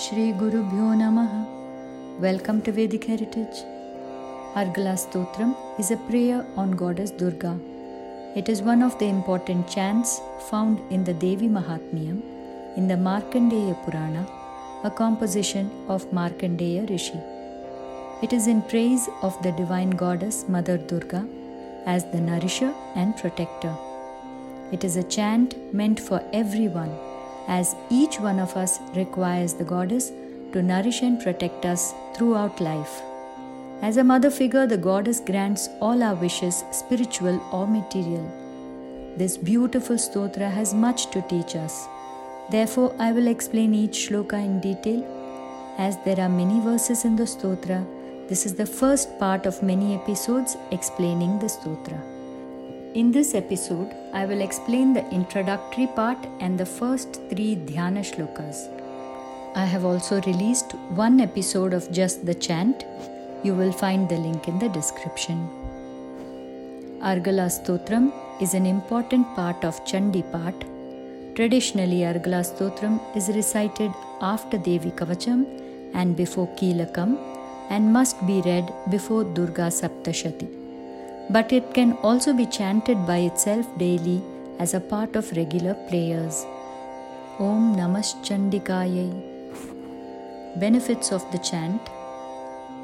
Shri Guru Bhyo Namaha. Welcome to Vedic Heritage. Argala Stotram is a prayer on Goddess Durga. It is one of the important chants found in the Devi Mahatmyam in the Markandeya Purana, a composition of Markandeya Rishi. It is in praise of the divine goddess Mother Durga as the nourisher and protector. It is a chant meant for everyone, as each one of us requires the goddess to nourish and protect us throughout life. As a mother figure, the goddess grants all our wishes, spiritual or material. This beautiful stotra has much to teach us. Therefore, I will explain each shloka in detail. As there are many verses in the stotra, this is the first part of many episodes explaining the stotra. In this episode, I will explain the introductory part and the first three dhyana shlokas. I have also released one episode of just the chant. You will find the link in the description. Argala Stotram is an important part of Chandi Path. Traditionally, Argala Stotram is recited after Devi Kavacham and before Kilakam and must be read before Durga Saptashati but it can also be chanted by itself daily as a part of regular prayers. Om Namaschandikayai. Benefits of the chant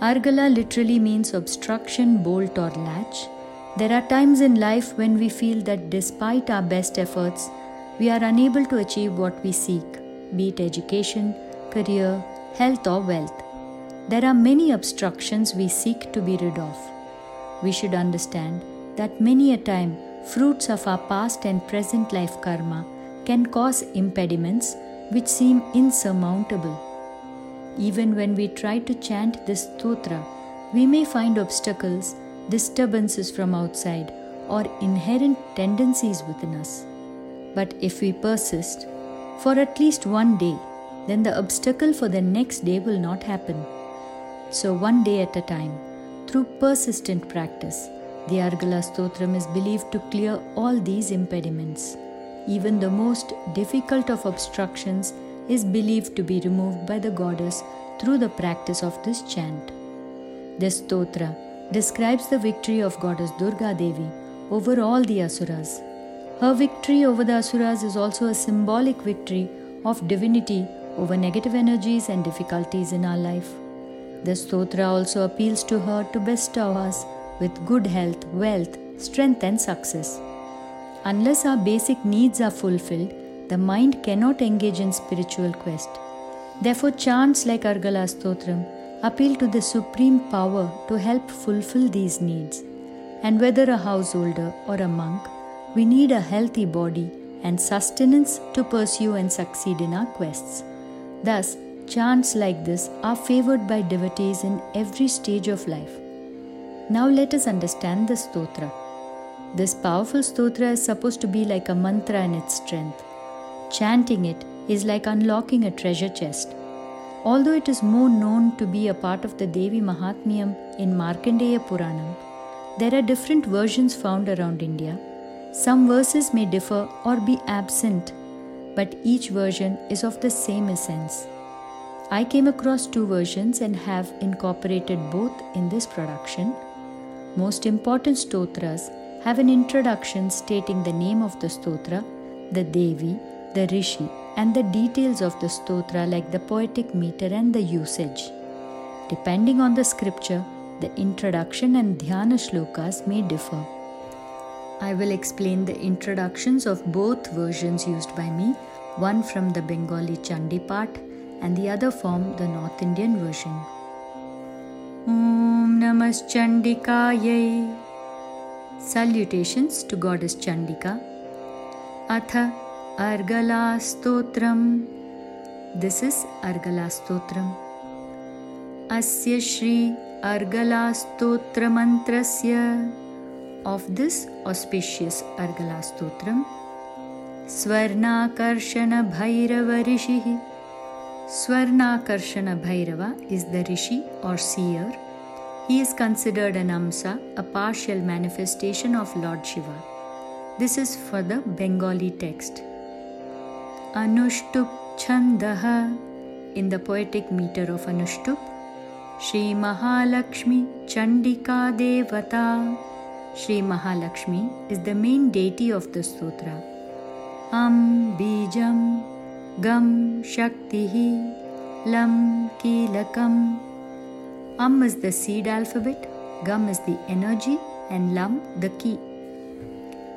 Argala literally means obstruction, bolt, or latch. There are times in life when we feel that despite our best efforts, we are unable to achieve what we seek, be it education, career, health, or wealth. There are many obstructions we seek to be rid of we should understand that many a time fruits of our past and present life karma can cause impediments which seem insurmountable. Even when we try to chant this stotra, we may find obstacles, disturbances from outside, or inherent tendencies within us. But if we persist for at least one day, then the obstacle for the next day will not happen. So, one day at a time, through persistent practice, the Argala Stotram is believed to clear all these impediments. Even the most difficult of obstructions is believed to be removed by the goddess through the practice of this chant. This stotra describes the victory of goddess Durga Devi over all the asuras. Her victory over the asuras is also a symbolic victory of divinity over negative energies and difficulties in our life. The stotra also appeals to her to bestow us with good health, wealth, strength, and success. Unless our basic needs are fulfilled, the mind cannot engage in spiritual quest. Therefore, chants like Argala Stotram appeal to the supreme power to help fulfill these needs. And whether a householder or a monk, we need a healthy body and sustenance to pursue and succeed in our quests. Thus, Chants like this are favored by devotees in every stage of life. Now let us understand the stotra. This powerful stotra is supposed to be like a mantra in its strength. Chanting it is like unlocking a treasure chest. Although it is more known to be a part of the Devi Mahatmyam in Markandeya Puranam, there are different versions found around India. Some verses may differ or be absent, but each version is of the same essence. I came across two versions and have incorporated both in this production. Most important stotras have an introduction stating the name of the stotra, the Devi, the Rishi, and the details of the stotra like the poetic meter and the usage. Depending on the scripture, the introduction and dhyana shlokas may differ. I will explain the introductions of both versions used by me, one from the Bengali Chandi Path and the other form the North Indian version. Om Namaschandikayai Salutations to Goddess Chandika. Atha Argala Stotram This is Argala Stotram. Asya Shri Argala Stotra Mantrasya Of this auspicious Argala Stotram Swarnakarshana Bhairava is the rishi or seer. He is considered an Amsa, a partial manifestation of Lord Shiva. This is for the Bengali text. Anushtup Chandaha in the poetic meter of Anushtup. Shri Mahalakshmi Chandika Devata. Shri Mahalakshmi is the main deity of the sutra. Am Bijam Gam Shaktihi Lam Kilakam. Am is the seed alphabet, Gam is the energy, and Lam the key.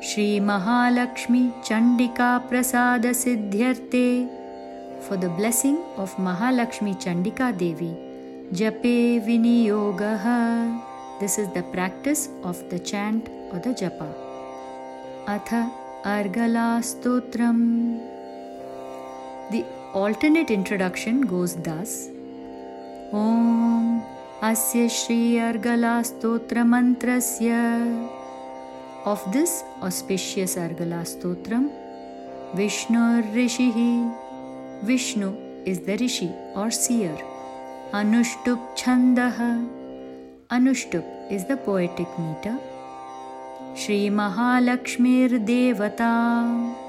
Shri Mahalakshmi Chandika Prasada Siddhyarte for the blessing of Mahalakshmi Chandika Devi. Jape Viniyogaha. This is the practice of the chant or the japa. Atha Argala Stotram. The alternate introduction goes thus Om Asya Shri Argala Stotra Mantrasya. Of this auspicious Argala Stotram, Vishnu Rishihi Vishnu is the Rishi or seer. Anushtup Chandaha. Anushtup is the poetic meter. Shri Mahalakshmir Devata.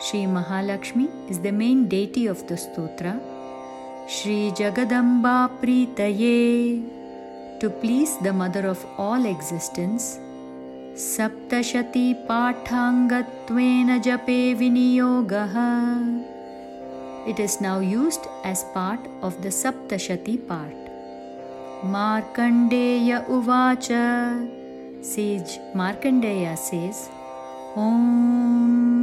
Shri Mahalakshmi is the main deity of the stotra. Shri Jagadamba Pritaye. To please the mother of all existence. Saptashati Pathangattvena Jape Viniyogaha. It is now used as part of the Saptashati part. Markandeya Uvacha Sage Markandeya says, Om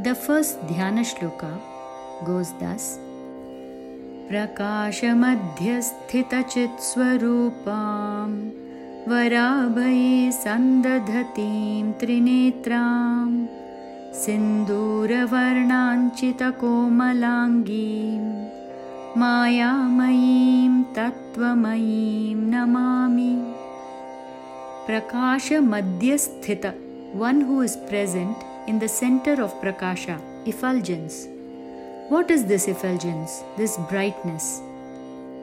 Dhyana shloka goes thus. प्रकाशमध्यस्थितचित्स्वरूपां वराभये सन्दधतीं त्रिनेत्राम् सिन्दूरवर्णाञ्चितकोमलाङ्गीं मायामयीं तत्त्वमयीं Namami Prakasha one who is present in the center of Prakasha, effulgence. What is this effulgence, this brightness?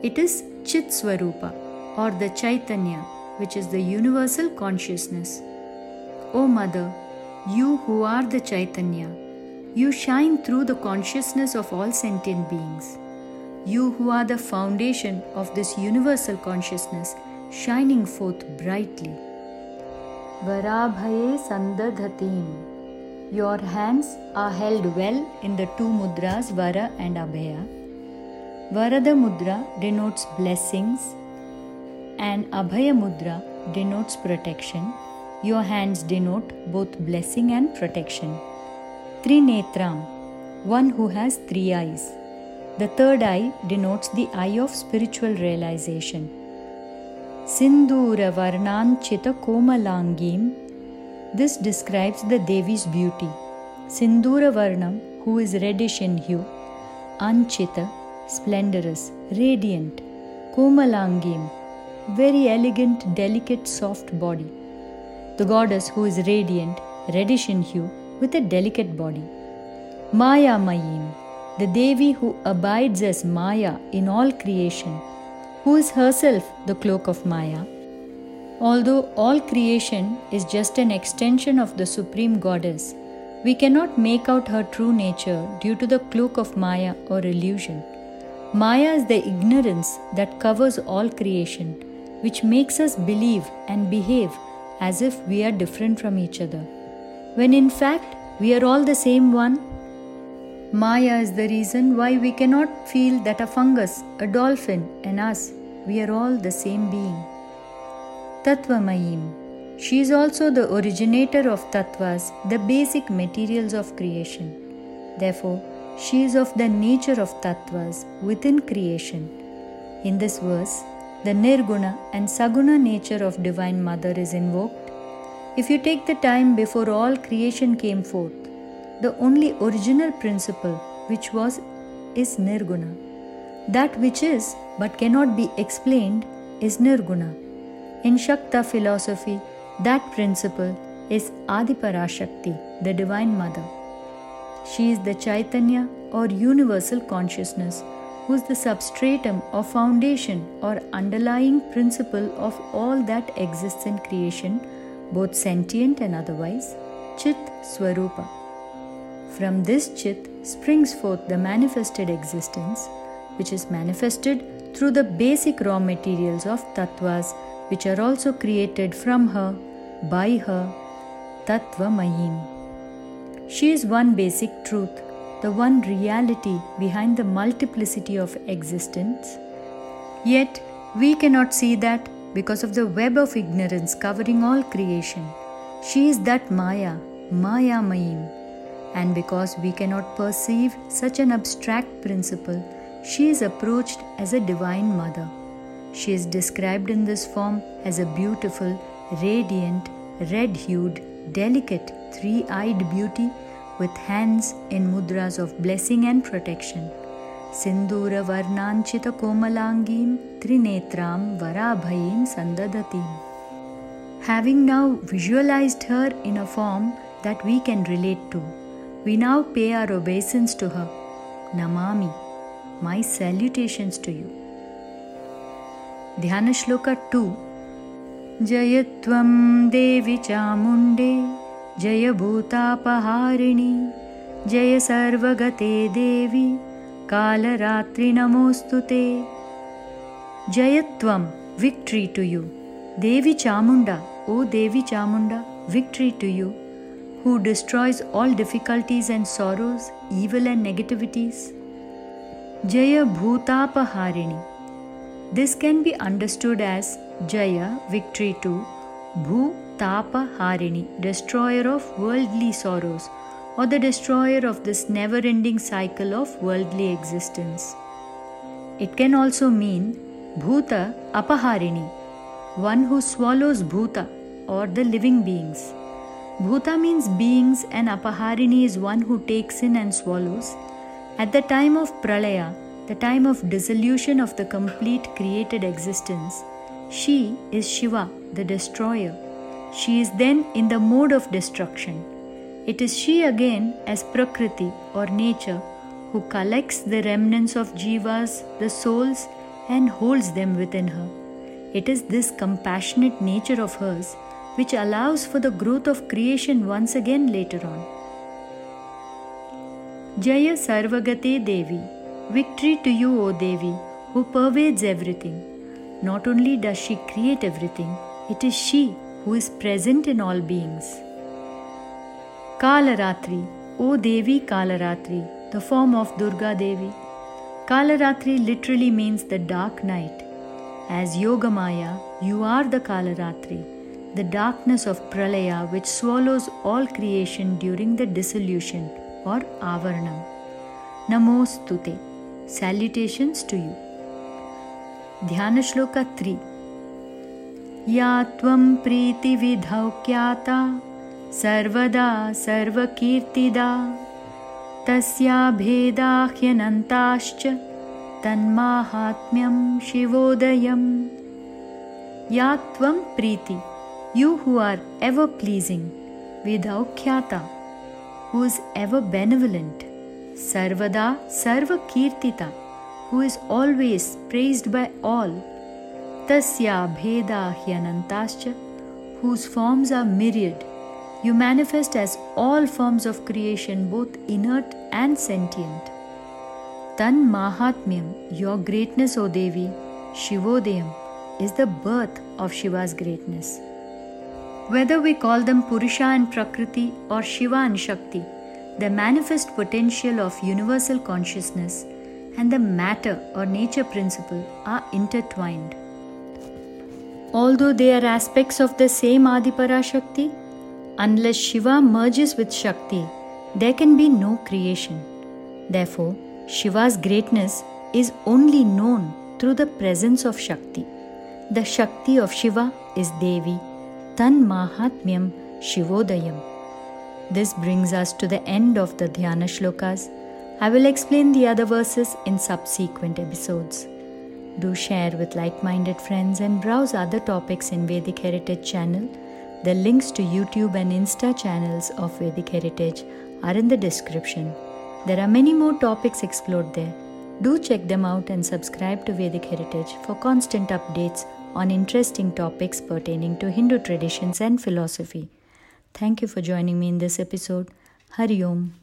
It is Chit Swarupa or the Chaitanya, which is the universal consciousness. O Mother, you who are the Chaitanya, you shine through the consciousness of all sentient beings. You who are the foundation of this universal consciousness, shining forth brightly. Varabhaye Sandadhatim. Your hands are held well in the two mudras Vara and Abhaya. Varada Mudra denotes blessings and Abhaya Mudra denotes protection your hands denote both blessing and protection. Trinetram, one who has three eyes. The third eye denotes the eye of spiritual realization. Sindura Varnanchita Komalangim. This describes the Devi's beauty. Sindura Varnam, who is reddish in hue. Anchita, splendorous, radiant. Komalangim, very elegant, delicate, soft body the goddess who is radiant, reddish in hue, with a delicate body. Maya Mayim, the Devi who abides as Maya in all creation, who is herself the cloak of Maya. Although all creation is just an extension of the Supreme Goddess, we cannot make out her true nature due to the cloak of Maya or illusion. Maya is the ignorance that covers all creation, which makes us believe and behave as if we are different from each other, when in fact we are all the same one. Maya is the reason why we cannot feel that a fungus, a dolphin, and us, we are all the same being. Tattvamayim. She is also the originator of tattvas, the basic materials of creation. Therefore, she is of the nature of tattvas within creation. In this verse, the Nirguna and Saguna nature of Divine Mother is invoked. If you take the time before all creation came forth, the only original principle which was is Nirguna. That which is but cannot be explained is Nirguna. In Shakta philosophy, that principle is Adiparashakti, the Divine Mother. She is the Chaitanya or universal consciousness, who is the substratum or foundation or underlying principle of all that exists in creation, both sentient and otherwise, Chit Swarupa. From this Chit springs forth the manifested existence, which is manifested through the basic raw materials of tattvas, which are also created from her, by her, Tattvamayim. She is one basic truth, the one reality behind the multiplicity of existence. Yet, we cannot see that because of the web of ignorance covering all creation. She is that Maya, Maya Mayim. And because we cannot perceive such an abstract principle, she is approached as a divine mother. She is described in this form as a beautiful, radiant, red hued, delicate, three eyed beauty with hands in mudras of blessing and protection. Komalangim Trinetram Varabhayim Sandadatim. Having now visualized her in a form that we can relate to, we now pay our obeisance to her. Namami, my salutations to you. Dhyana Shloka 2 जय त्वं देवि चामुण्डे जय भूतापहारिणि जय सर्वगते देवि कालरात्रि नमोऽस्तु ते जय त्वं victory to you devi chamunda o devi chamunda victory to you who destroys all difficulties and sorrows evil and negativities jaya bhutapaharini this can be understood as Jaya, victory to Bhu Tapa Harini, destroyer of worldly sorrows, or the destroyer of this never ending cycle of worldly existence. It can also mean Bhuta Apaharini, one who swallows Bhuta or the living beings. Bhuta means beings, and Apaharini is one who takes in and swallows. At the time of Pralaya, the time of dissolution of the complete created existence, she is Shiva, the destroyer. She is then in the mode of destruction. It is she again, as Prakriti or nature, who collects the remnants of jivas, the souls, and holds them within her. It is this compassionate nature of hers which allows for the growth of creation once again later on. Jaya Sarvagate Devi, victory to you, O Devi, who pervades everything. Not only does she create everything, it is she who is present in all beings. Kalaratri, O Devi Kalaratri, the form of Durga Devi. Kalaratri literally means the dark night. As Yogamaya, you are the Kalaratri, the darkness of Pralaya which swallows all creation during the dissolution or Avaranam. Namostute. एव प्लीजिङ्ग् विधौ ख्याता who is ever benevolent Sarvada Sarvakirtita, who is always praised by all. Tasya Bheda Hyanantascha, whose forms are myriad. You manifest as all forms of creation, both inert and sentient. Tan Mahatmyam, your greatness, O Devi, Shivodayam, is the birth of Shiva's greatness. Whether we call them Purusha and Prakriti or Shiva and Shakti, the manifest potential of universal consciousness and the matter or nature principle are intertwined. Although they are aspects of the same Adipara Shakti, unless Shiva merges with Shakti, there can be no creation. Therefore, Shiva's greatness is only known through the presence of Shakti. The Shakti of Shiva is Devi, Tan Mahatmyam Shivodayam. This brings us to the end of the Dhyana Shlokas. I will explain the other verses in subsequent episodes. Do share with like minded friends and browse other topics in Vedic Heritage channel. The links to YouTube and Insta channels of Vedic Heritage are in the description. There are many more topics explored there. Do check them out and subscribe to Vedic Heritage for constant updates on interesting topics pertaining to Hindu traditions and philosophy. Thank you for joining me in this episode. Hari Om.